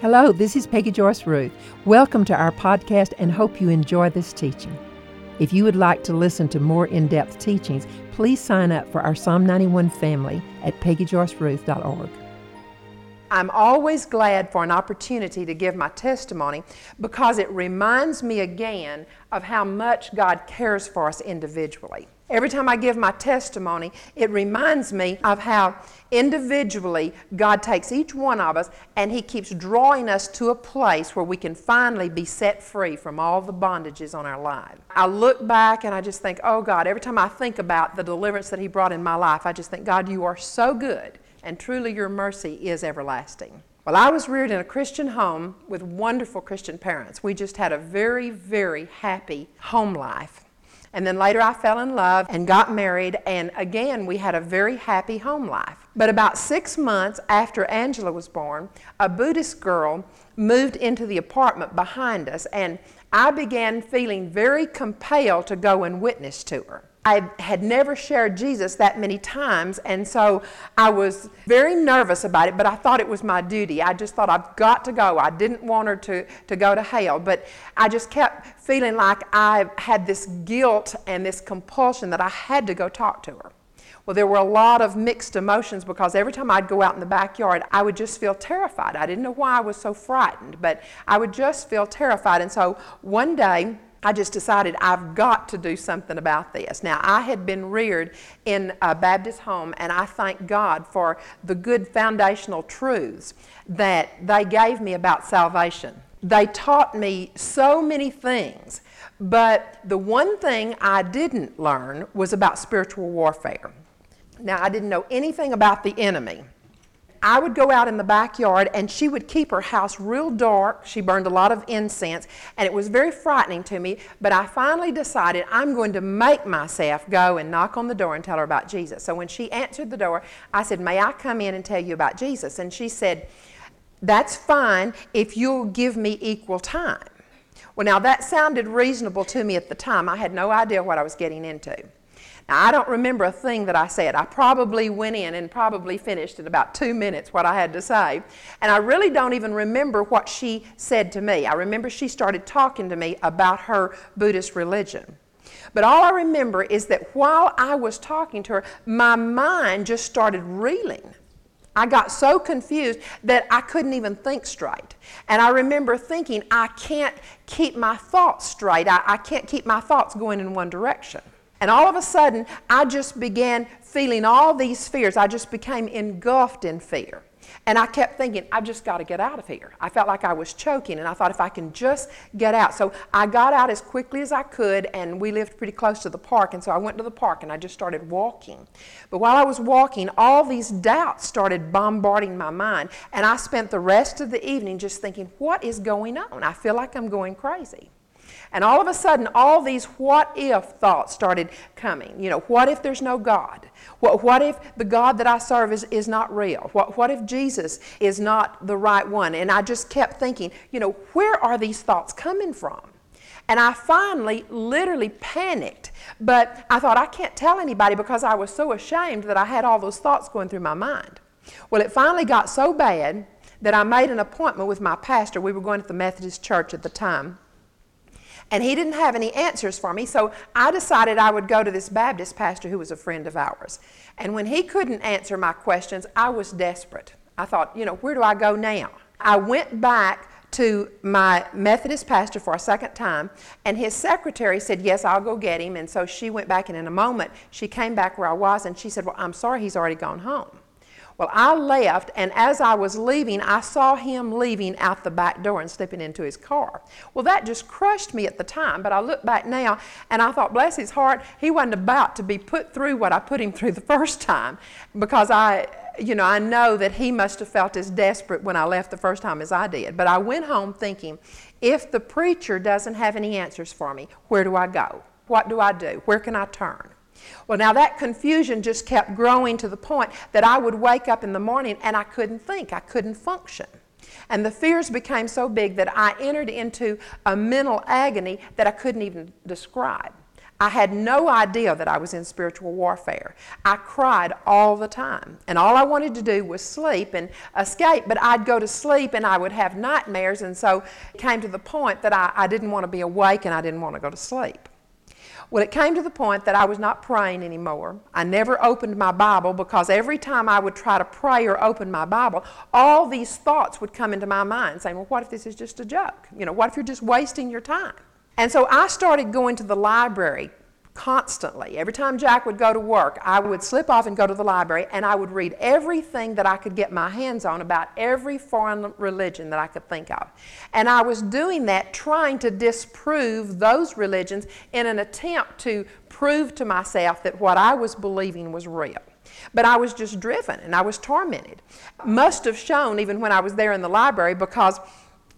Hello, this is Peggy Joyce Ruth. Welcome to our podcast and hope you enjoy this teaching. If you would like to listen to more in depth teachings, please sign up for our Psalm 91 family at peggyjoyceruth.org. I'm always glad for an opportunity to give my testimony because it reminds me again of how much God cares for us individually. Every time I give my testimony, it reminds me of how individually God takes each one of us and He keeps drawing us to a place where we can finally be set free from all the bondages on our life. I look back and I just think, oh God, every time I think about the deliverance that He brought in my life, I just think, God, you are so good and truly your mercy is everlasting. Well, I was reared in a Christian home with wonderful Christian parents. We just had a very, very happy home life. And then later I fell in love and got married, and again we had a very happy home life. But about six months after Angela was born, a Buddhist girl moved into the apartment behind us, and I began feeling very compelled to go and witness to her. I had never shared Jesus that many times, and so I was very nervous about it, but I thought it was my duty. I just thought, I've got to go. I didn't want her to, to go to hell, but I just kept feeling like I had this guilt and this compulsion that I had to go talk to her. Well, there were a lot of mixed emotions because every time I'd go out in the backyard, I would just feel terrified. I didn't know why I was so frightened, but I would just feel terrified. And so one day, I just decided I've got to do something about this. Now, I had been reared in a Baptist home, and I thank God for the good foundational truths that they gave me about salvation. They taught me so many things, but the one thing I didn't learn was about spiritual warfare. Now, I didn't know anything about the enemy. I would go out in the backyard and she would keep her house real dark. She burned a lot of incense and it was very frightening to me. But I finally decided I'm going to make myself go and knock on the door and tell her about Jesus. So when she answered the door, I said, May I come in and tell you about Jesus? And she said, That's fine if you'll give me equal time. Well, now that sounded reasonable to me at the time. I had no idea what I was getting into. Now, I don't remember a thing that I said. I probably went in and probably finished in about two minutes what I had to say. And I really don't even remember what she said to me. I remember she started talking to me about her Buddhist religion. But all I remember is that while I was talking to her, my mind just started reeling. I got so confused that I couldn't even think straight. And I remember thinking, I can't keep my thoughts straight. I, I can't keep my thoughts going in one direction. And all of a sudden, I just began feeling all these fears. I just became engulfed in fear. And I kept thinking, I've just got to get out of here. I felt like I was choking, and I thought if I can just get out. So I got out as quickly as I could, and we lived pretty close to the park, and so I went to the park and I just started walking. But while I was walking, all these doubts started bombarding my mind, and I spent the rest of the evening just thinking, what is going on? I feel like I'm going crazy. And all of a sudden, all these what if thoughts started coming. You know, what if there's no God? What, what if the God that I serve is, is not real? What, what if Jesus is not the right one? And I just kept thinking, you know, where are these thoughts coming from? And I finally literally panicked. But I thought, I can't tell anybody because I was so ashamed that I had all those thoughts going through my mind. Well, it finally got so bad that I made an appointment with my pastor. We were going to the Methodist church at the time. And he didn't have any answers for me, so I decided I would go to this Baptist pastor who was a friend of ours. And when he couldn't answer my questions, I was desperate. I thought, you know, where do I go now? I went back to my Methodist pastor for a second time, and his secretary said, Yes, I'll go get him. And so she went back, and in a moment, she came back where I was, and she said, Well, I'm sorry, he's already gone home. Well, I left, and as I was leaving, I saw him leaving out the back door and slipping into his car. Well, that just crushed me at the time, but I look back now and I thought, bless his heart, he wasn't about to be put through what I put him through the first time because I, you know, I know that he must have felt as desperate when I left the first time as I did. But I went home thinking, if the preacher doesn't have any answers for me, where do I go? What do I do? Where can I turn? Well, now that confusion just kept growing to the point that I would wake up in the morning and I couldn't think, I couldn't function. And the fears became so big that I entered into a mental agony that I couldn't even describe. I had no idea that I was in spiritual warfare. I cried all the time, and all I wanted to do was sleep and escape, but I'd go to sleep and I would have nightmares, and so it came to the point that I, I didn't want to be awake and I didn't want to go to sleep. Well, it came to the point that I was not praying anymore. I never opened my Bible because every time I would try to pray or open my Bible, all these thoughts would come into my mind saying, Well, what if this is just a joke? You know, what if you're just wasting your time? And so I started going to the library constantly. Every time Jack would go to work, I would slip off and go to the library and I would read everything that I could get my hands on about every foreign religion that I could think of. And I was doing that trying to disprove those religions in an attempt to prove to myself that what I was believing was real. But I was just driven and I was tormented. Must have shown even when I was there in the library because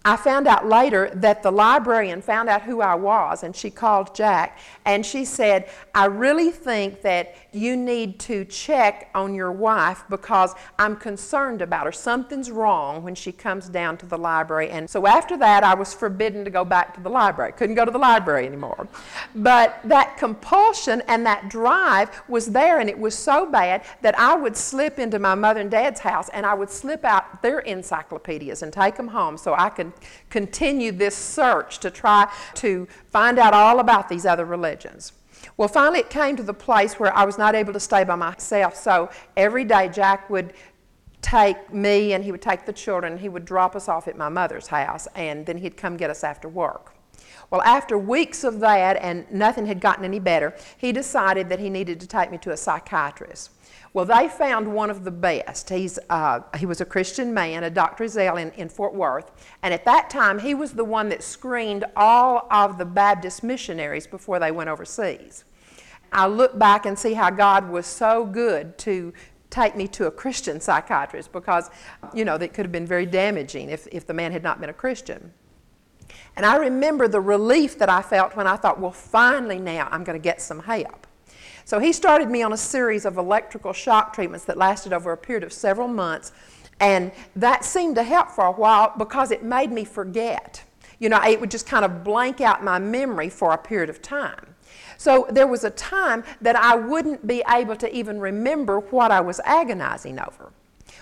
I found out later that the librarian found out who I was, and she called Jack, and she said, I really think that you need to check on your wife because I'm concerned about her. Something's wrong when she comes down to the library. And so after that, I was forbidden to go back to the library. Couldn't go to the library anymore. But that compulsion and that drive was there, and it was so bad that I would slip into my mother and dad's house and I would slip out their encyclopedias and take them home so I could continue this search to try to find out all about these other religions. Well, finally, it came to the place where I was not able to stay by myself. So every day, Jack would take me and he would take the children. He would drop us off at my mother's house, and then he'd come get us after work. Well, after weeks of that and nothing had gotten any better, he decided that he needed to take me to a psychiatrist. Well, they found one of the best. He's, uh, he was a Christian man, a Dr. Ezell in, in Fort Worth, and at that time he was the one that screened all of the Baptist missionaries before they went overseas. I look back and see how God was so good to take me to a Christian psychiatrist because, you know, that could have been very damaging if, if the man had not been a Christian. And I remember the relief that I felt when I thought, well, finally now I'm going to get some help. So he started me on a series of electrical shock treatments that lasted over a period of several months. And that seemed to help for a while because it made me forget. You know, it would just kind of blank out my memory for a period of time. So there was a time that I wouldn't be able to even remember what I was agonizing over.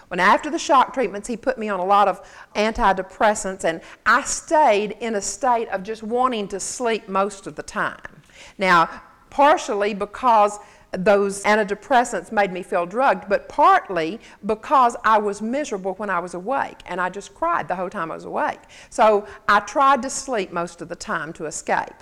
When after the shock treatments, he put me on a lot of antidepressants, and I stayed in a state of just wanting to sleep most of the time. Now, partially because those antidepressants made me feel drugged, but partly because I was miserable when I was awake and I just cried the whole time I was awake. So I tried to sleep most of the time to escape.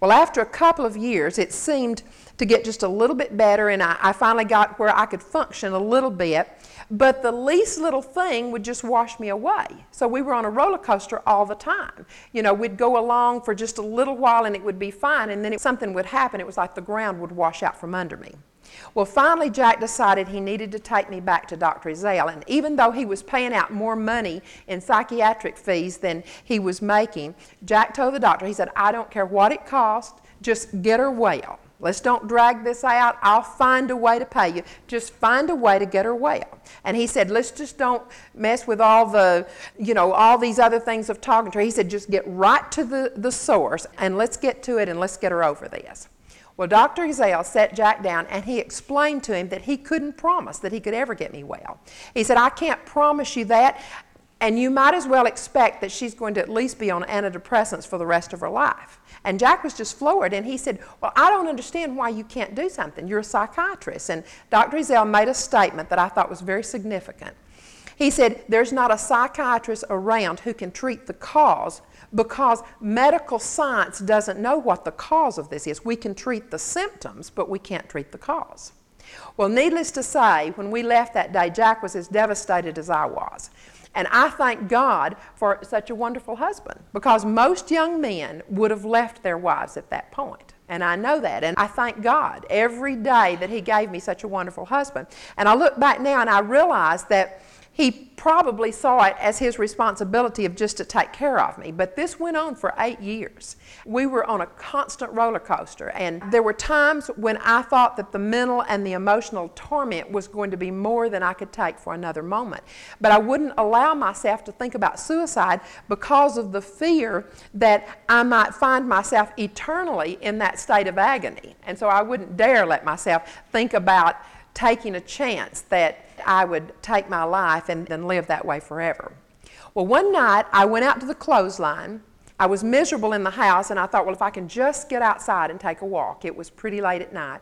Well, after a couple of years, it seemed to get just a little bit better, and I, I finally got where I could function a little bit. But the least little thing would just wash me away. So we were on a roller coaster all the time. You know, we'd go along for just a little while and it would be fine, and then it, something would happen. It was like the ground would wash out from under me. Well, finally, Jack decided he needed to take me back to Dr. Ezell. And even though he was paying out more money in psychiatric fees than he was making, Jack told the doctor, he said, I don't care what it costs, just get her well. Let's don't drag this out. I'll find a way to pay you. Just find a way to get her well. And he said, let's just don't mess with all the, you know, all these other things of talking to her. He said, just get right to the, the source and let's get to it and let's get her over this. Well, Dr. Ezell sat Jack down and he explained to him that he couldn't promise that he could ever get me well. He said, I can't promise you that, and you might as well expect that she's going to at least be on antidepressants for the rest of her life. And Jack was just floored, and he said, Well, I don't understand why you can't do something. You're a psychiatrist. And Dr. Ezell made a statement that I thought was very significant. He said, There's not a psychiatrist around who can treat the cause because medical science doesn't know what the cause of this is. We can treat the symptoms, but we can't treat the cause. Well, needless to say, when we left that day, Jack was as devastated as I was. And I thank God for such a wonderful husband because most young men would have left their wives at that point. And I know that. And I thank God every day that He gave me such a wonderful husband. And I look back now and I realize that he probably saw it as his responsibility of just to take care of me. But this went on for eight years. We were on a constant roller coaster, and there were times when I thought that the mental and the emotional torment was going to be more than I could take for another moment. But I wouldn't allow myself to think about suicide because of the fear that I might find myself eternally in that state of agony. And so I wouldn't dare let myself think about taking a chance that I would take my life and then live that way forever. Well, one night I went out to the clothesline. I was miserable in the house, and I thought, well, if I can just get outside and take a walk. It was pretty late at night.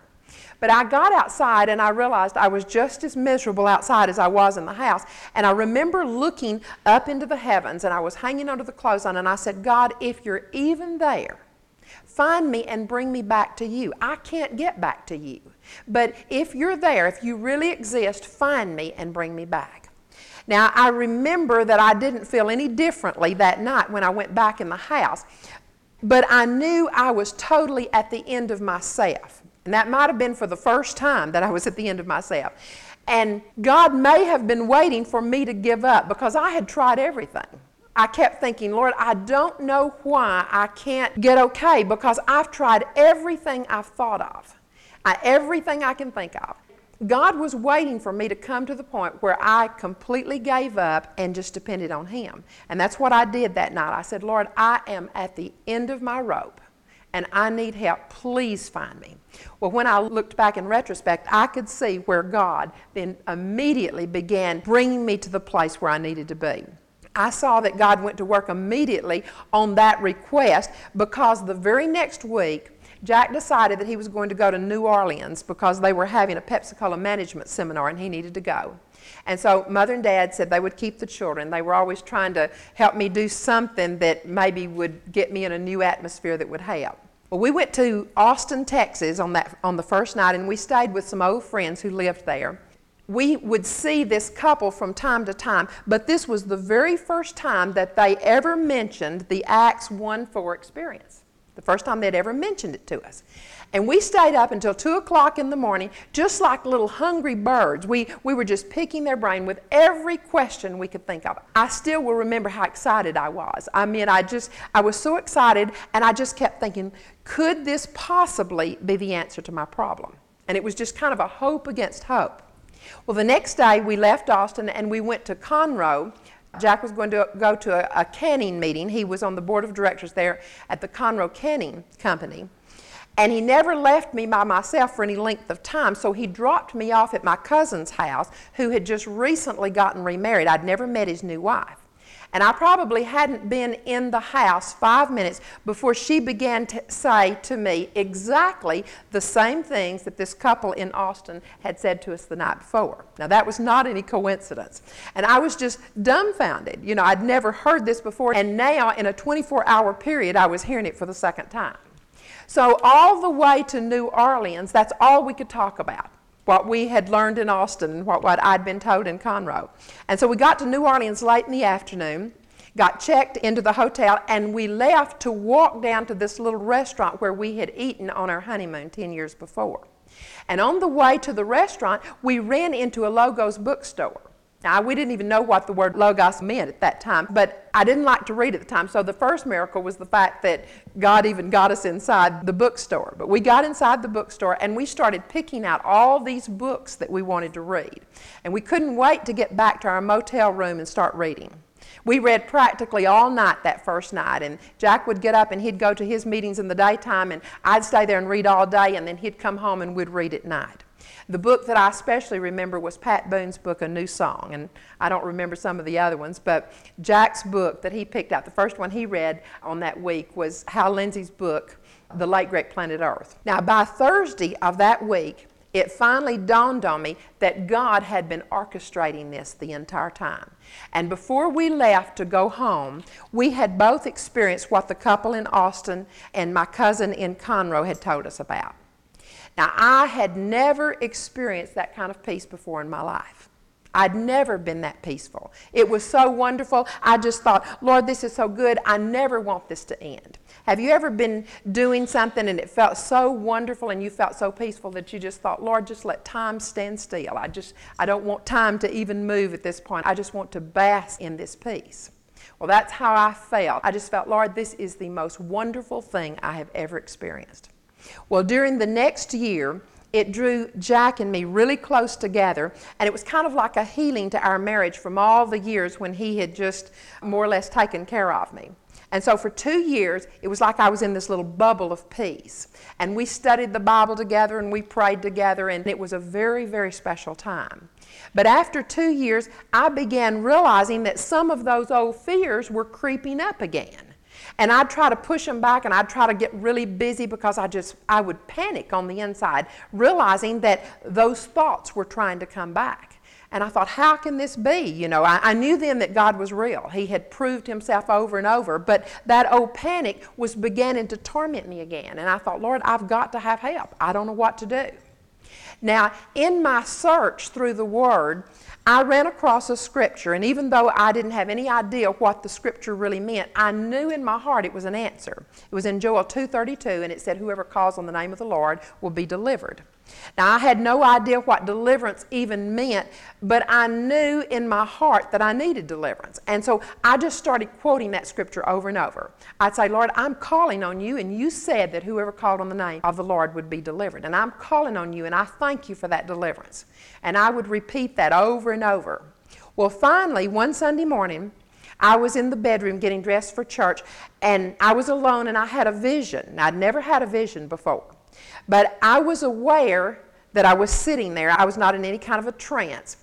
But I got outside and I realized I was just as miserable outside as I was in the house. And I remember looking up into the heavens and I was hanging under the clothesline and I said, God, if you're even there, find me and bring me back to you. I can't get back to you. But if you're there, if you really exist, find me and bring me back. Now, I remember that I didn't feel any differently that night when I went back in the house, but I knew I was totally at the end of myself. And that might have been for the first time that I was at the end of myself. And God may have been waiting for me to give up because I had tried everything. I kept thinking, Lord, I don't know why I can't get okay because I've tried everything I've thought of. I, everything I can think of. God was waiting for me to come to the point where I completely gave up and just depended on Him. And that's what I did that night. I said, Lord, I am at the end of my rope and I need help. Please find me. Well, when I looked back in retrospect, I could see where God then immediately began bringing me to the place where I needed to be. I saw that God went to work immediately on that request because the very next week, Jack decided that he was going to go to New Orleans because they were having a Pepsi Cola management seminar and he needed to go. And so mother and dad said they would keep the children. They were always trying to help me do something that maybe would get me in a new atmosphere that would help. Well, we went to Austin, Texas on, that, on the first night and we stayed with some old friends who lived there. We would see this couple from time to time, but this was the very first time that they ever mentioned the Acts 1 4 experience the first time they'd ever mentioned it to us. And we stayed up until 2 o'clock in the morning, just like little hungry birds. We, we were just picking their brain with every question we could think of. I still will remember how excited I was. I mean, I just, I was so excited, and I just kept thinking, could this possibly be the answer to my problem? And it was just kind of a hope against hope. Well, the next day we left Austin and we went to Conroe Jack was going to go to a, a, canning meeting. He was on the board of directors there at the Conroe Canning Company. And he never left me by myself for any length of time, so he dropped me off at my cousin's house, who had just recently gotten remarried. I'd never met his new wife. And I probably hadn't been in the house five minutes before she began to say to me exactly the same things that this couple in Austin had said to us the night before. Now, that was not any coincidence. And I was just dumbfounded. You know, I'd never heard this before, and now in a 24 hour period, I was hearing it for the second time. So, all the way to New Orleans, that's all we could talk about what we had learned in Austin, what, what I'd been told in Conroe. And so we got to New Orleans late in the afternoon, got checked into the hotel, and we left to walk down to this little restaurant where we had eaten on our honeymoon 10 years before. And on the way to the restaurant, we ran into a Logos bookstore. Now, we didn't even know what the word logos meant at that time, but I didn't like to read at the time. So the first miracle was the fact that God even got us inside the bookstore. But we got inside the bookstore and we started picking out all these books that we wanted to read. And we couldn't wait to get back to our motel room and start reading. We read practically all night that first night, and Jack would get up and he'd go to his meetings in the daytime, and I'd stay there and read all day, and then he'd come home and we'd read at night. The book that I especially remember was Pat Boone's book, A New Song, and I don't remember some of the other ones, but Jack's book that he picked out, the first one he read on that week was Hal Lindsey's book, The Late Great Planet Earth. Now, by Thursday of that week, it finally dawned on me that God had been orchestrating this the entire time. And before we left to go home, we had both experienced what the couple in Austin and my cousin in Conroe had told us about. Now, I had never experienced that kind of peace before in my life. I'd never been that peaceful. It was so wonderful. I just thought, Lord, this is so good. I never want this to end. Have you ever been doing something and it felt so wonderful and you felt so peaceful that you just thought, Lord, just let time stand still. I just I don't want time to even move at this point. I just want to bask in this peace. Well, that's how I felt. I just felt, Lord, this is the most wonderful thing I have ever experienced. Well, during the next year, it drew Jack and me really close together, and it was kind of like a healing to our marriage from all the years when he had just more or less taken care of me. And so for two years, it was like I was in this little bubble of peace. And we studied the Bible together and we prayed together, and it was a very, very special time. But after two years, I began realizing that some of those old fears were creeping up again. And I'd try to push them back and I'd try to get really busy because I just, I would panic on the inside, realizing that those thoughts were trying to come back. And I thought, how can this be? You know, I, I, knew then that God was real. He had proved himself over and over. But that old panic was beginning to torment me again. And I thought, Lord, I've got to have help. I don't know what to do. Now, in my search through the Word, I ran across a scripture, and even though I didn't have any idea what the scripture really meant, I knew in my heart it was an answer. It was in Joel 2:32, and it said, "Whoever calls on the name of the Lord will be delivered." Now, I had no idea what deliverance even meant, but I knew in my heart that I needed deliverance. And so I just started quoting that scripture over and over. I'd say, Lord, I'm calling on you, and you said that whoever called on the name of the Lord would be delivered. And I'm calling on you, and I thank you for that deliverance. And I would repeat that over and over. Well, finally, one Sunday morning, I was in the bedroom getting dressed for church, and I was alone, and I had a vision. I'd never had a vision before. But I was aware that I was sitting there. I was not in any kind of a trance.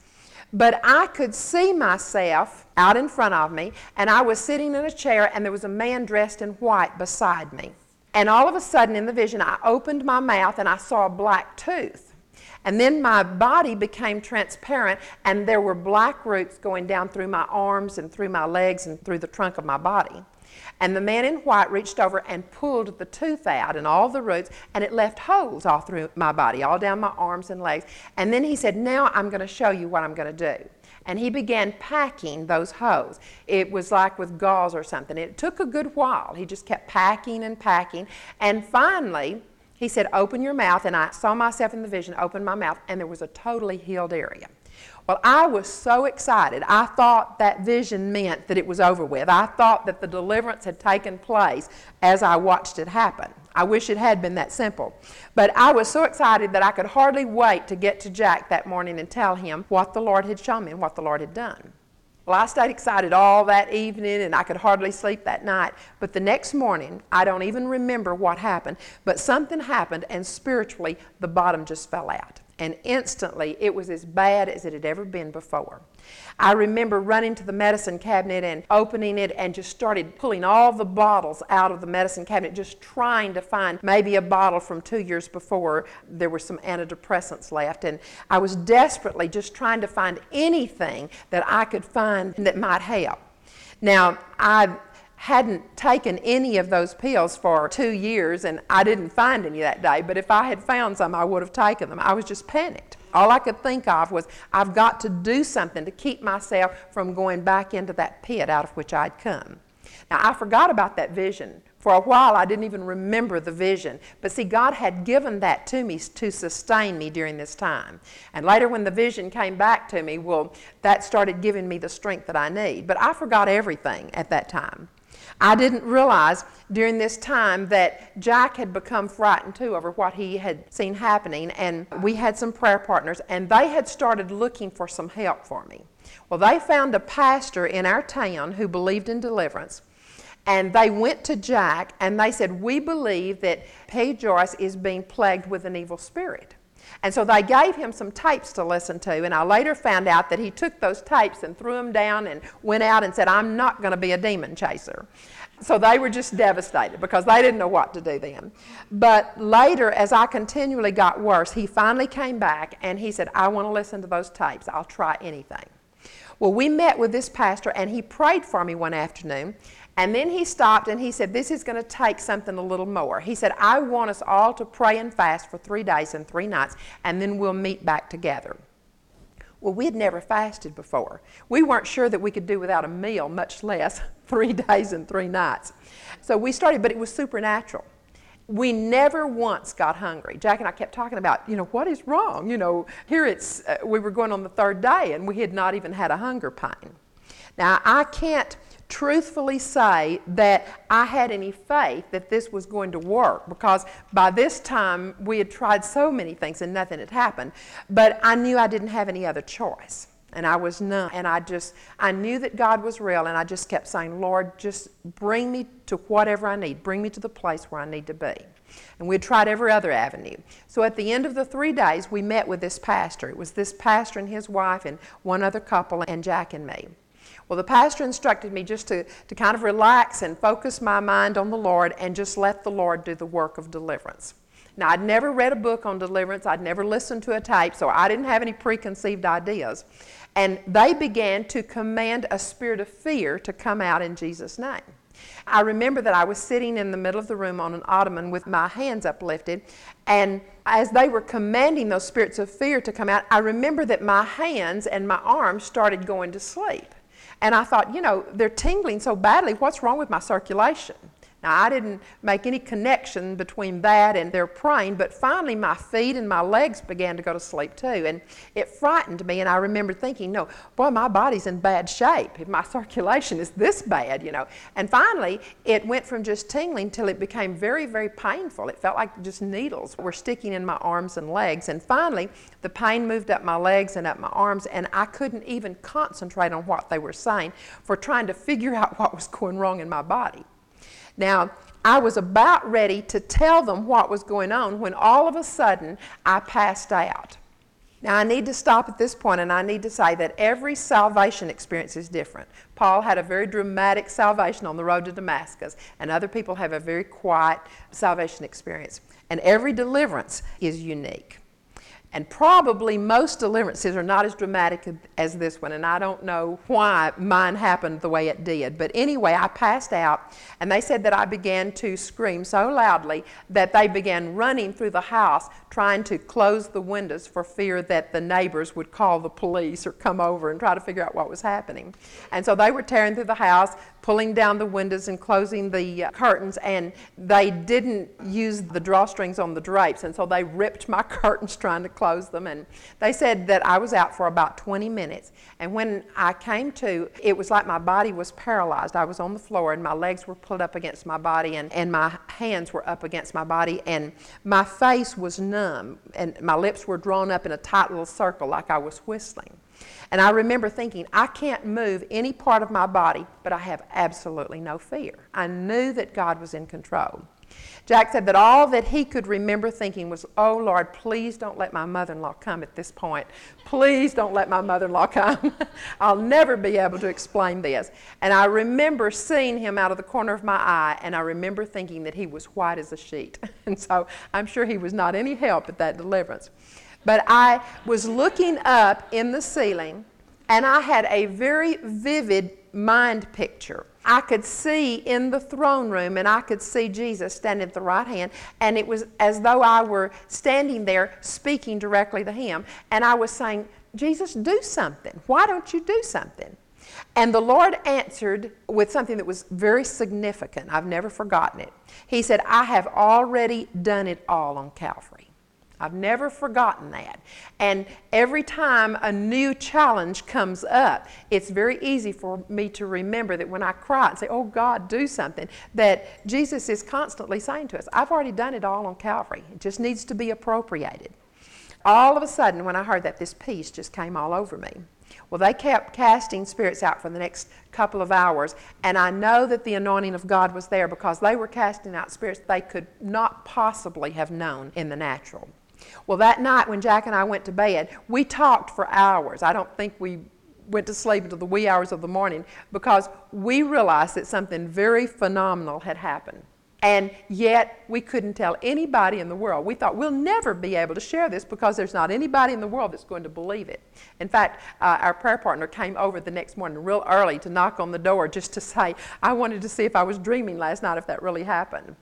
But I could see myself out in front of me, and I was sitting in a chair, and there was a man dressed in white beside me. And all of a sudden, in the vision, I opened my mouth and I saw a black tooth. And then my body became transparent, and there were black roots going down through my arms and through my legs and through the trunk of my body. And the man in white reached over and pulled the tooth out and all the roots, and it left holes all through my body, all down my arms and legs. And then he said, Now I'm going to show you what I'm going to do. And he began packing those holes. It was like with gauze or something. It took a good while. He just kept packing and packing. And finally, he said, Open your mouth. And I saw myself in the vision, open my mouth, and there was a totally healed area. Well, I was so excited. I thought that vision meant that it was over with. I thought that the deliverance had taken place as I watched it happen. I wish it had been that simple. But I was so excited that I could hardly wait to get to Jack that morning and tell him what the Lord had shown me and what the Lord had done. Well, I stayed excited all that evening and I could hardly sleep that night. But the next morning, I don't even remember what happened, but something happened and spiritually the bottom just fell out and instantly it was as bad as it had ever been before. I remember running to the medicine cabinet and opening it and just started pulling all the bottles out of the medicine cabinet, just trying to find maybe a bottle from two years before there were some antidepressants left. And I was desperately just trying to find anything that I could find that might help. Now, I hadn't taken any of those pills for two years and I didn't find any that day, but if I had found some, I would have taken them. I was just panicked. All I could think of was, I've got to do something to keep myself from going back into that pit out of which I'd come. Now, I forgot about that vision. For a while, I didn't even remember the vision. But see, God had given that to me to sustain me during this time. And later, when the vision came back to me, well, that started giving me the strength that I need. But I forgot everything at that time. I didn't realize during this time that Jack had become frightened too over what he had seen happening, and we had some prayer partners, and they had started looking for some help for me. Well, they found a pastor in our town who believed in deliverance. And they went to Jack and they said, We believe that P. Joyce is being plagued with an evil spirit. And so they gave him some tapes to listen to, and I later found out that he took those tapes and threw them down and went out and said, I'm not going to be a demon chaser. So they were just devastated because they didn't know what to do then. But later, as I continually got worse, he finally came back and he said, I want to listen to those tapes. I'll try anything. Well, we met with this pastor and he prayed for me one afternoon and then he stopped and he said, This is going to take something a little more. He said, I want us all to pray and fast for three days and three nights, and then we'll meet back together. Well, we had never fasted before. We weren't sure that we could do without a meal, much less three days and three nights. So we started, but it was supernatural. We never once got hungry. Jack and I kept talking about, you know, what is wrong? You know, here it's, uh, we were going on the third day and we had not even had a hunger pain. Now, I can't truthfully say that I had any faith that this was going to work because by this time we had tried so many things and nothing had happened. But I knew I didn't have any other choice. And I was numb. And I just, I knew that God was real. And I just kept saying, Lord, just bring me to whatever I need. Bring me to the place where I need to be. And we had tried every other avenue. So at the end of the three days, we met with this pastor. It was this pastor and his wife and one other couple and Jack and me. Well, the pastor instructed me just to, to kind of relax and focus my mind on the Lord and just let the Lord do the work of deliverance. Now, I'd never read a book on deliverance, I'd never listened to a tape, so I didn't have any preconceived ideas. And they began to command a spirit of fear to come out in Jesus' name. I remember that I was sitting in the middle of the room on an ottoman with my hands uplifted, and as they were commanding those spirits of fear to come out, I remember that my hands and my arms started going to sleep. And I thought, you know, they're tingling so badly. What's wrong with my circulation? Now, I didn't make any connection between that and their praying, but finally my feet and my legs began to go to sleep too. And it frightened me, and I remember thinking, no, boy, my body's in bad shape if my circulation is this bad, you know. And finally, it went from just tingling till it became very, very painful. It felt like just needles were sticking in my arms and legs. And finally, the pain moved up my legs and up my arms, and I couldn't even concentrate on what they were saying for trying to figure out what was going wrong in my body. Now, I was about ready to tell them what was going on when all of a sudden I passed out. Now, I need to stop at this point and I need to say that every salvation experience is different. Paul had a very dramatic salvation on the road to Damascus, and other people have a very quiet salvation experience. And every deliverance is unique. And probably most deliverances are not as dramatic as this one, and I don't know why mine happened the way it did. But anyway, I passed out, and they said that I began to scream so loudly that they began running through the house trying to close the windows for fear that the neighbors would call the police or come over and try to figure out what was happening. And so they were tearing through the house, pulling down the windows and closing the uh, curtains, and they didn't use the drawstrings on the drapes, and so they ripped my curtains trying to close them. And they said that I was out for about 20 minutes. And when I came to, it was like my body was paralyzed. I was on the floor, and my legs were pulled up against my body, and, and my hands were up against my body, and my face was numb, and my lips were drawn up in a tight little circle like I was whistling. And I remember thinking, I can't move any part of my body, but I have absolutely no fear. I knew that God was in control. Jack said that all that he could remember thinking was, Oh Lord, please don't let my mother in law come at this point. Please don't let my mother in law come. I'll never be able to explain this. And I remember seeing him out of the corner of my eye, and I remember thinking that he was white as a sheet. And so I'm sure he was not any help at that deliverance. But I was looking up in the ceiling and I had a very vivid mind picture. I could see in the throne room and I could see Jesus standing at the right hand, and it was as though I were standing there speaking directly to him. And I was saying, Jesus, do something. Why don't you do something? And the Lord answered with something that was very significant. I've never forgotten it. He said, I have already done it all on Calvary. I've never forgotten that. And every time a new challenge comes up, it's very easy for me to remember that when I cry and say, Oh God, do something, that Jesus is constantly saying to us, I've already done it all on Calvary. It just needs to be appropriated. All of a sudden, when I heard that, this peace just came all over me. Well, they kept casting spirits out for the next couple of hours, and I know that the anointing of God was there because they were casting out spirits they could not possibly have known in the natural. Well, that night when Jack and I went to bed, we talked for hours. I don't think we went to sleep until the wee hours of the morning because we realized that something very phenomenal had happened. And yet, we couldn't tell anybody in the world. We thought we'll never be able to share this because there's not anybody in the world that's going to believe it. In fact, uh, our prayer partner came over the next morning real early to knock on the door just to say, I wanted to see if I was dreaming last night, if that really happened.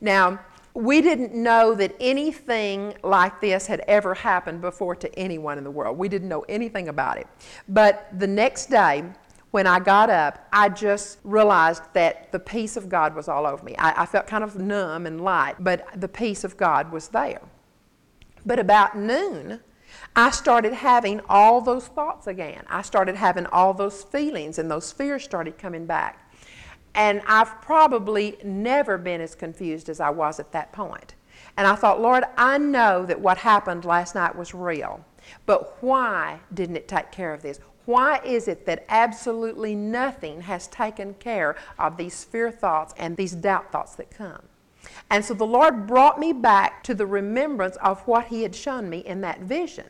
Now, We didn't know that anything like this had ever happened before to anyone in the world. We didn't know anything about it. But the next day, when I got up, I just realized that the peace of God was all over me. I, I, felt kind of numb and light, but the peace of God was there. But about noon, I started having all those thoughts again. I started having all those feelings, and those fears started coming back. And I've probably never been as confused as I was at that point. And I thought, Lord, I know that what happened last night was real, but why didn't it take care of this? Why is it that absolutely nothing has taken care of these fear thoughts and these doubt thoughts that come? And so the Lord brought me back to the remembrance of what He had shown me in that vision.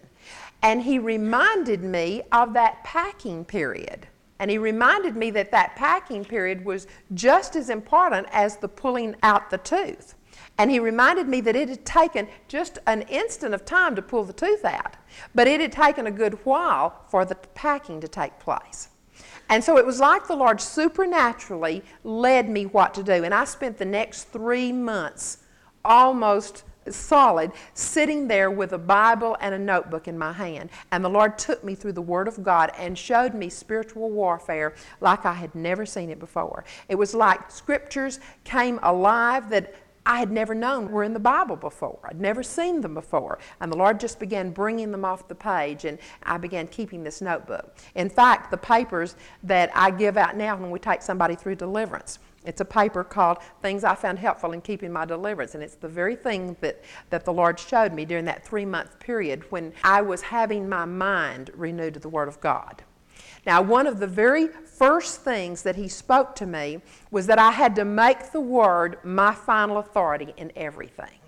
And He reminded me of that packing period. And He reminded me that that packing period was just as important as the pulling out the tooth. And he reminded me that it had taken just an instant of time to pull the tooth out, but it had taken a good while for the packing to take place. And so it was like the Lord supernaturally led me what to do. And I spent the next three months almost solid sitting there with a Bible and a notebook in my hand. And the Lord took me through the Word of God and showed me spiritual warfare like I had never seen it before. It was like scriptures came alive that I had never known were in the Bible before. I'd never seen them before. And the Lord just began bringing them off the page, and I began keeping this notebook. In fact, the papers that I give out now when we take somebody through deliverance, it's a paper called Things I Found Helpful in Keeping My Deliverance. And it's the very thing that, that the Lord showed me during that three month period when I was having my mind renewed to the Word of God. Now, one of the very first things that he spoke to me was that I had to make the Word my final authority in everything.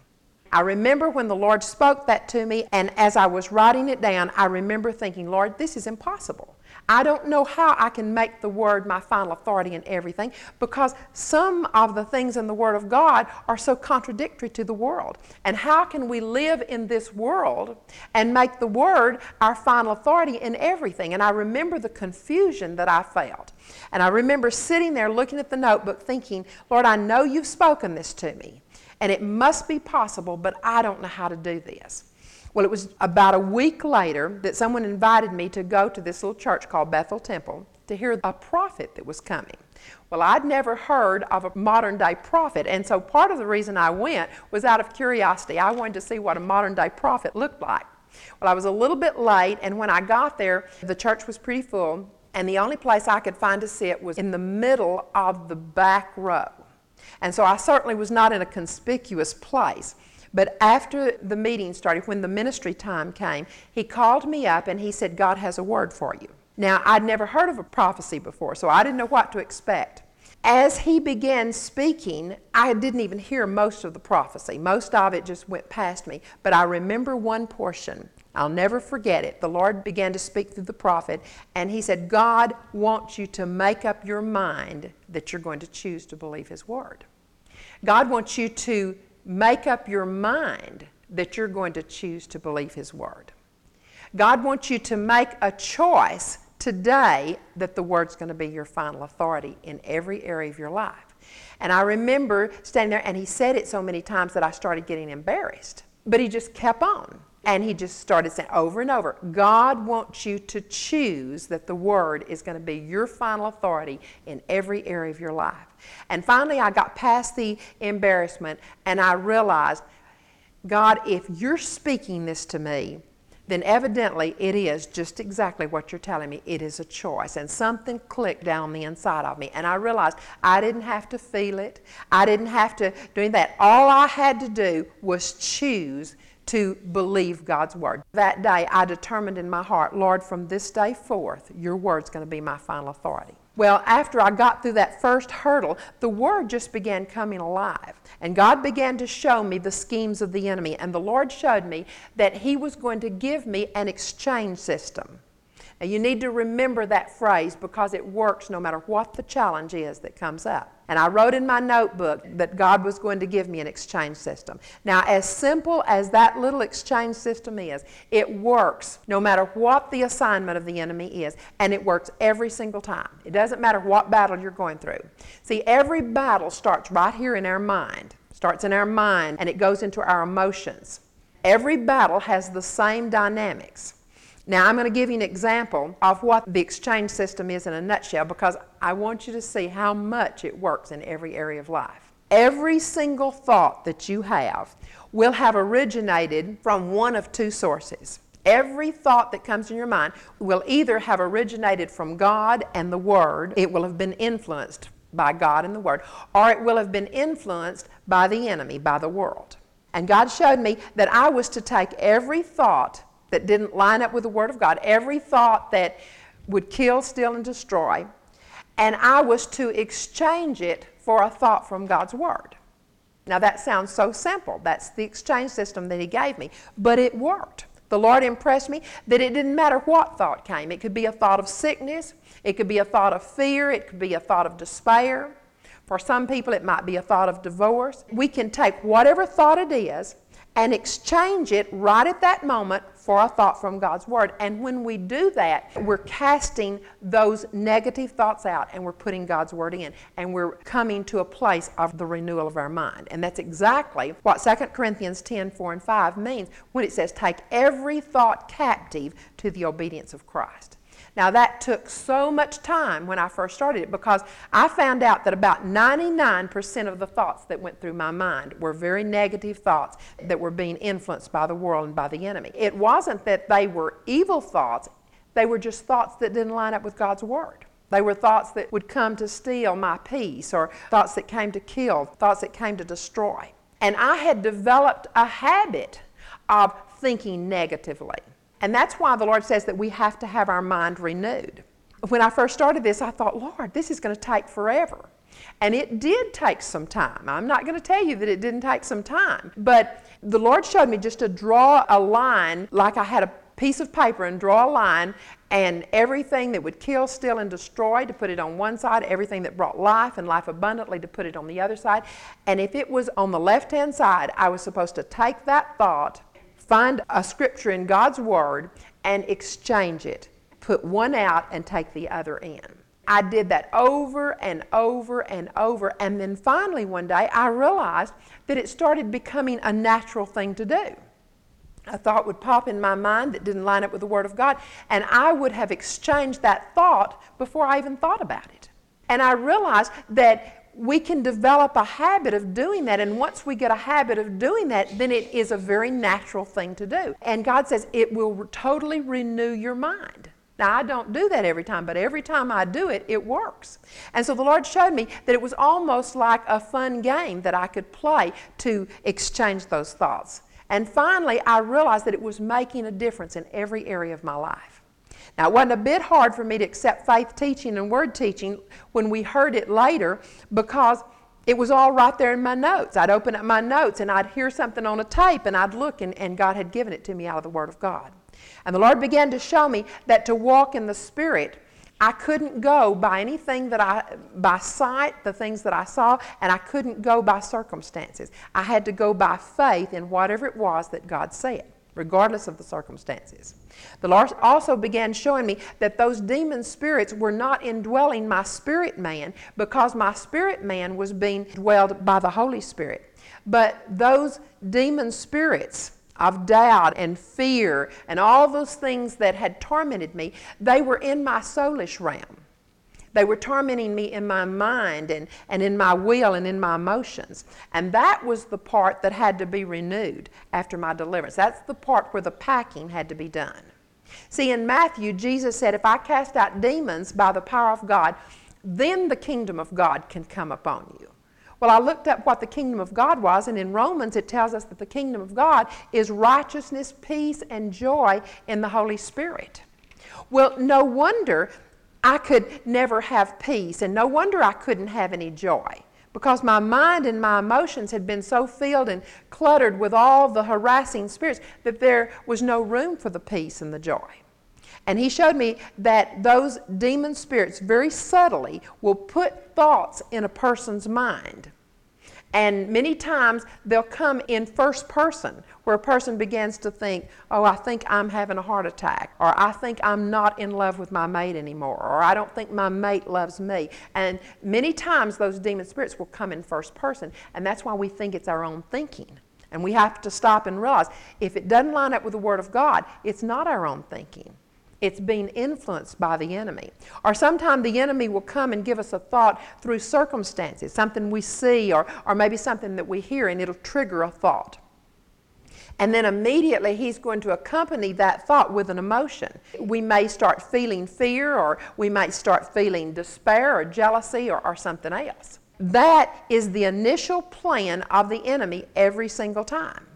I remember when the Lord spoke that to me, and as I was writing it down, I remember thinking, Lord, this is impossible. I don't know how I can make the Word my final authority in everything because some of the things in the Word of God are so contradictory to the world. And how can we live in this world and make the Word our final authority in everything? And I remember the confusion that I felt. And I remember sitting there looking at the notebook thinking, Lord, I know you've spoken this to me, and it must be possible, but I don't know how to do this. Well, it was about a week later that someone invited me to go to this little church called Bethel Temple to hear a prophet that was coming. Well, I'd never heard of a modern day prophet, and so part of the reason I went was out of curiosity. I wanted to see what a modern day prophet looked like. Well, I was a little bit late, and when I got there, the church was pretty full, and the only place I could find to sit was in the middle of the back row. And so I certainly was not in a conspicuous place. But after the meeting started, when the ministry time came, he called me up and he said, God has a word for you. Now, I'd never heard of a prophecy before, so I didn't know what to expect. As he began speaking, I didn't even hear most of the prophecy. Most of it just went past me. But I remember one portion. I'll never forget it. The Lord began to speak through the prophet, and he said, God wants you to make up your mind that you're going to choose to believe his word. God wants you to make up your mind that you're going to choose to believe His Word. God wants you to make a choice today that the Word's going to be your final authority in every area of your life. And I remember standing there, and He said it so many times that I started getting embarrassed. But He just kept on. And he just started saying over and over God wants you to choose that the Word is going to be your final authority in every area of your life. And finally, I got past the embarrassment and I realized God, if you're speaking this to me, then evidently it is just exactly what you're telling me. It is a choice. And something clicked down the inside of me. And I realized I didn't have to feel it, I didn't have to do that. All I had to do was choose to believe God's word. That day, I determined in my heart, Lord, from this day forth, your word's going to be my final authority. Well, after I got through that first hurdle, the word just began coming alive. And God began to show me the schemes of the enemy. And the Lord showed me that He was going to give me an exchange system. Now, you need to remember that phrase because it works no matter what the challenge is that comes up. And I wrote in my notebook that God was going to give me an exchange system. Now, as simple as that little exchange system is, it works no matter what the assignment of the enemy is, and it works every single time. It doesn't matter what battle you're going through. See, every battle starts right here in our mind starts in our mind and it goes into our emotions. Every battle has the same dynamics. Now, I'm going to give you an example of what the exchange system is in a nutshell because I want you to see how much it works in every area of life. Every single thought that you have will have originated from one of two sources. Every thought that comes in your mind will either have originated from God and the Word, it will have been influenced by God and the Word, or it will have been influenced by the enemy, by the world. And God showed me that I was to take every thought that didn't line up with the Word of God, every thought that would kill, steal, and destroy, and I was to exchange it for a thought from God's Word. Now that sounds so simple. That's the exchange system that He gave me, but it worked. The Lord impressed me that it didn't matter what thought came. It could be a thought of sickness, it could be a thought of fear, it could be a thought of despair. For some people, it might be a thought of divorce. We can take whatever thought it is and exchange it right at that moment for a thought from God's Word. And when we do that, we're casting those negative thoughts out and we're putting God's Word in. And we're coming to a place of the renewal of our mind. And that's exactly what 2 Corinthians 10 4 and 5 means when it says, Take every thought captive to the obedience of Christ. Now, that took so much time when I first started it because I found out that about 99% of the thoughts that went through my mind were very negative thoughts that were being influenced by the world and by the enemy. It wasn't that they were evil thoughts, they were just thoughts that didn't line up with God's Word. They were thoughts that would come to steal my peace, or thoughts that came to kill, thoughts that came to destroy. And I had developed a habit of thinking negatively. And that's why the Lord says that we have to have our mind renewed. When I first started this, I thought, Lord, this is going to take forever. And it did take some time. I'm not going to tell you that it didn't take some time, but the Lord showed me just to draw a line like I had a piece of paper and draw a line and everything that would kill, steal, and destroy to put it on one side, everything that brought life and life abundantly to put it on the other side. And if it was on the left hand side, I was supposed to take that thought Find a scripture in God's Word and exchange it. Put one out and take the other in. I did that over and over and over. And then finally, one day, I realized that it started becoming a natural thing to do. A thought would pop in my mind that didn't line up with the Word of God, and I would have exchanged that thought before I even thought about it. And I realized that we can develop a habit of doing that. And once we get a habit of doing that, then it is a very natural thing to do. And God says it will totally renew your mind. Now, I don't do that every time, but every time I do it, it works. And so the Lord showed me that it was almost like a fun game that I could play to exchange those thoughts. And finally, I realized that it was making a difference in every area of my life. Now, it wasn't a bit hard for me to accept faith teaching and word teaching when we heard it later because it was all right there in my notes. I'd open up my notes and I'd hear something on a tape and I'd look and, and God had given it to me out of the Word of God. And the Lord began to show me that to walk in the Spirit, I couldn't go by anything that I, by sight, the things that I saw, and I couldn't go by circumstances. I had to go by faith in whatever it was that God said regardless of the circumstances. The Lord also began showing me that those demon spirits were not indwelling my spirit man because my spirit man was being dwelled by the Holy Spirit. But those demon spirits, of doubt and fear and all those things that had tormented me, they were in my soulish realm. They were tormenting me in my mind and, and in my will and in my emotions. And that was the part that had to be renewed after my deliverance. That's the part where the packing had to be done. See, in Matthew, Jesus said, If I cast out demons by the power of God, then the kingdom of God can come upon you. Well, I looked up what the kingdom of God was, and in Romans it tells us that the kingdom of God is righteousness, peace, and joy in the Holy Spirit. Well, no wonder I could never have peace, and no wonder I couldn't have any joy because my mind and my emotions had been so filled and cluttered with all the harassing spirits that there was no room for the peace and the joy. And he showed me that those demon spirits very subtly will put thoughts in a person's mind. And many times they'll come in first person, where a person begins to think, oh, I think I'm having a heart attack, or I think I'm not in love with my mate anymore, or I don't think my mate loves me. And many times those demon spirits will come in first person, and that's why we think it's our own thinking. And we have to stop and realize if it doesn't line up with the Word of God, it's not our own thinking. It's being influenced by the enemy. Or sometimes the enemy will come and give us a thought through circumstances, something we see or, or maybe something that we hear, and it'll trigger a thought. And then immediately he's going to accompany that thought with an emotion. We may start feeling fear, or we might start feeling despair, or jealousy, or, or something else. That is the initial plan of the enemy every single time.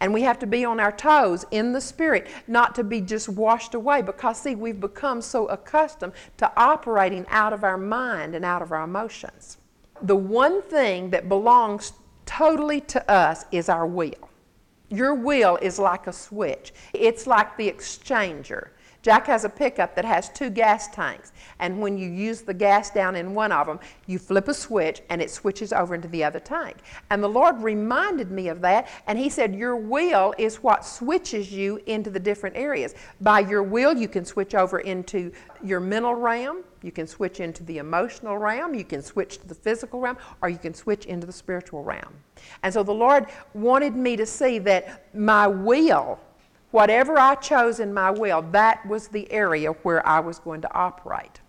And we have to be on our toes in the spirit, not to be just washed away because, see, we've become so accustomed to operating out of our mind and out of our emotions. The one thing that belongs totally to us is our will. Your will is like a switch, it's like the exchanger. Jack has a pickup that has two gas tanks, and when you use the gas down in one of them, you flip a switch and it switches over into the other tank. And the Lord reminded me of that, and He said, Your will is what switches you into the different areas. By your will, you can switch over into your mental realm, you can switch into the emotional realm, you can switch to the physical realm, or you can switch into the spiritual realm. And so the Lord wanted me to see that my will Whatever I chose in my will, that was the area where I was going to operate.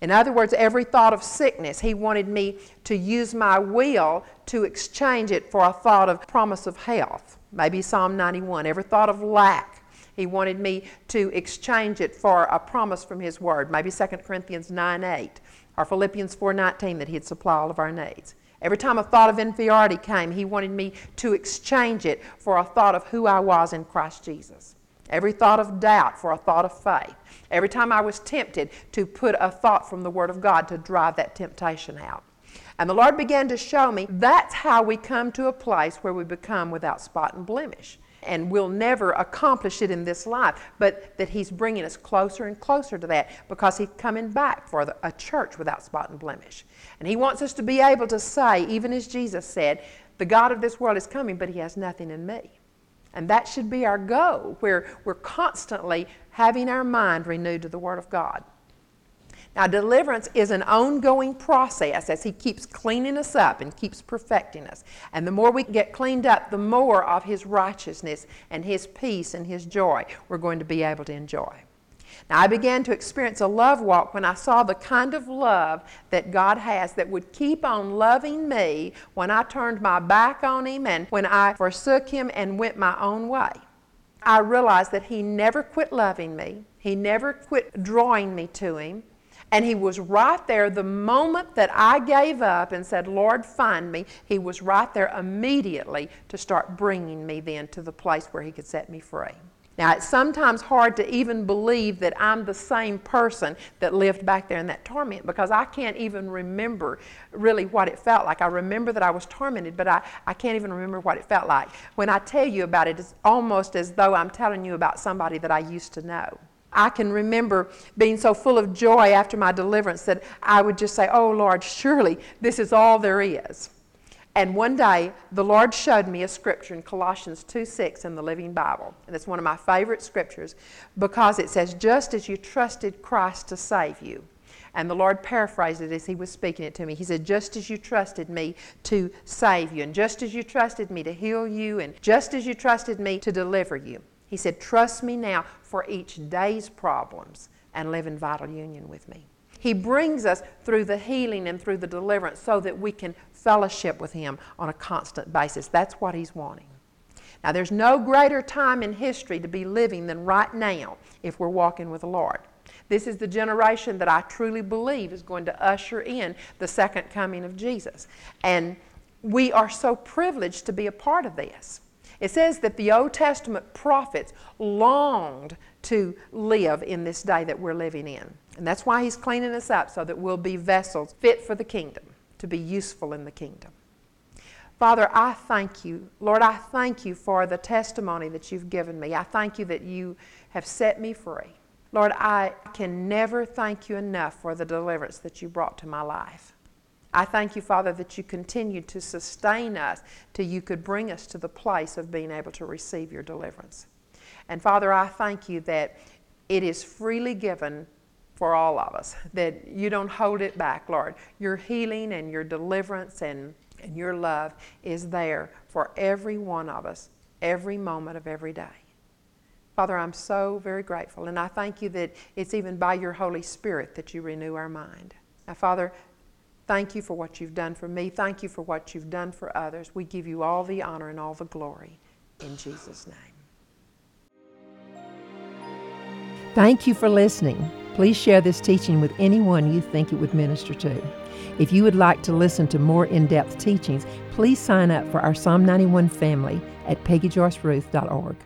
In other words, every thought of sickness, he wanted me to use my will to exchange it for a thought of promise of health. Maybe Psalm 91. Every thought of lack, he wanted me to exchange it for a promise from his word. Maybe 2 Corinthians 9 8 or Philippians 4 19 that he'd supply all of our needs. Every time a thought of inferiority came, he wanted me to exchange it for a thought of who I was in Christ Jesus. Every thought of doubt for a thought of faith. Every time I was tempted to put a thought from the Word of God to drive that temptation out. And the Lord began to show me that's how we come to a place where we become without spot and blemish and we'll never accomplish it in this life, but that He's bringing us closer and closer to that because He's coming back for the, a church without spot and blemish. And He wants us to be able to say, even as Jesus said, the God of this world is coming, but He has nothing in me. And that should be our goal, where we're constantly having our mind renewed to the Word of God. Now, deliverance is an ongoing process as He keeps cleaning us up and keeps perfecting us. And the more we get cleaned up, the more of His righteousness and His peace and His joy we're going to be able to enjoy. Now, I began to experience a love walk when I saw the kind of love that God has that would keep on loving me when I turned my back on Him and when I forsook Him and went my own way. I realized that He never quit loving me, He never quit drawing me to Him. And he was right there the moment that I gave up and said, Lord, find me. He was right there immediately to start bringing me then to the place where he could set me free. Now, it's sometimes hard to even believe that I'm the same person that lived back there in that torment because I can't even remember really what it felt like. I remember that I was tormented, but I, I can't even remember what it felt like. When I tell you about it, it's almost as though I'm telling you about somebody that I used to know. I can remember being so full of joy after my deliverance that I would just say, Oh Lord, surely this is all there is. And one day, the Lord showed me a scripture in Colossians 2 6 in the Living Bible. And it's one of my favorite scriptures because it says, Just as you trusted Christ to save you. And the Lord paraphrased it as He was speaking it to me. He said, Just as you trusted me to save you, and just as you trusted me to heal you, and just as you trusted me to deliver you. He said, Trust me now for each day's problems and live in vital union with me. He brings us through the healing and through the deliverance so that we can fellowship with Him on a constant basis. That's what He's wanting. Now, there's no greater time in history to be living than right now if we're walking with the Lord. This is the generation that I truly believe is going to usher in the second coming of Jesus. And we are so privileged to be a part of this. It says that the Old Testament prophets longed to live in this day that we're living in. And that's why he's cleaning us up so that we'll be vessels fit for the kingdom, to be useful in the kingdom. Father, I thank you. Lord, I thank you for the testimony that you've given me. I thank you that you have set me free. Lord, I can never thank you enough for the deliverance that you brought to my life. I thank you, Father, that you continued to sustain us till you could bring us to the place of being able to receive your deliverance. And Father, I thank you that it is freely given for all of us, that you don't hold it back, Lord. Your healing and your deliverance and, and your love is there for every one of us, every moment of every day. Father, I'm so very grateful, and I thank you that it's even by your Holy Spirit that you renew our mind. Now, Father, thank you for what you've done for me. Thank you for what you've done for others. We give you all the honor and all the glory. In Jesus' name. Thank you for listening. Please share this teaching with anyone you think it would minister to. If you would like to listen to more in depth teachings, please sign up for our Psalm 91 family at peggyjoyceruth.org.